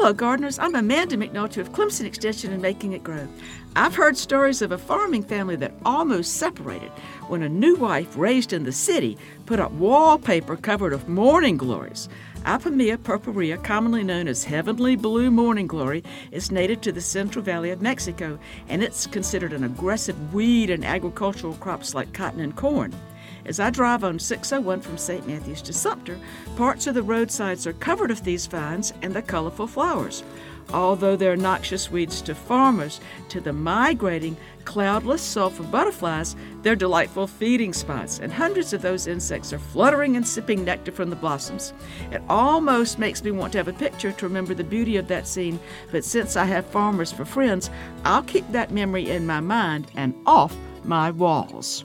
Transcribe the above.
Hello, gardeners. I'm Amanda McNulty of Clemson Extension and Making It Grow. I've heard stories of a farming family that almost separated when a new wife raised in the city put up wallpaper covered with morning glories. Ipomoea purpurea, commonly known as heavenly blue morning glory, is native to the Central Valley of Mexico, and it's considered an aggressive weed in agricultural crops like cotton and corn. As I drive on 601 from St. Matthews to Sumter, parts of the roadsides are covered with these vines and the colorful flowers. Although they're noxious weeds to farmers, to the migrating, cloudless sulfur butterflies, they're delightful feeding spots, and hundreds of those insects are fluttering and sipping nectar from the blossoms. It almost makes me want to have a picture to remember the beauty of that scene, but since I have farmers for friends, I'll keep that memory in my mind and off my walls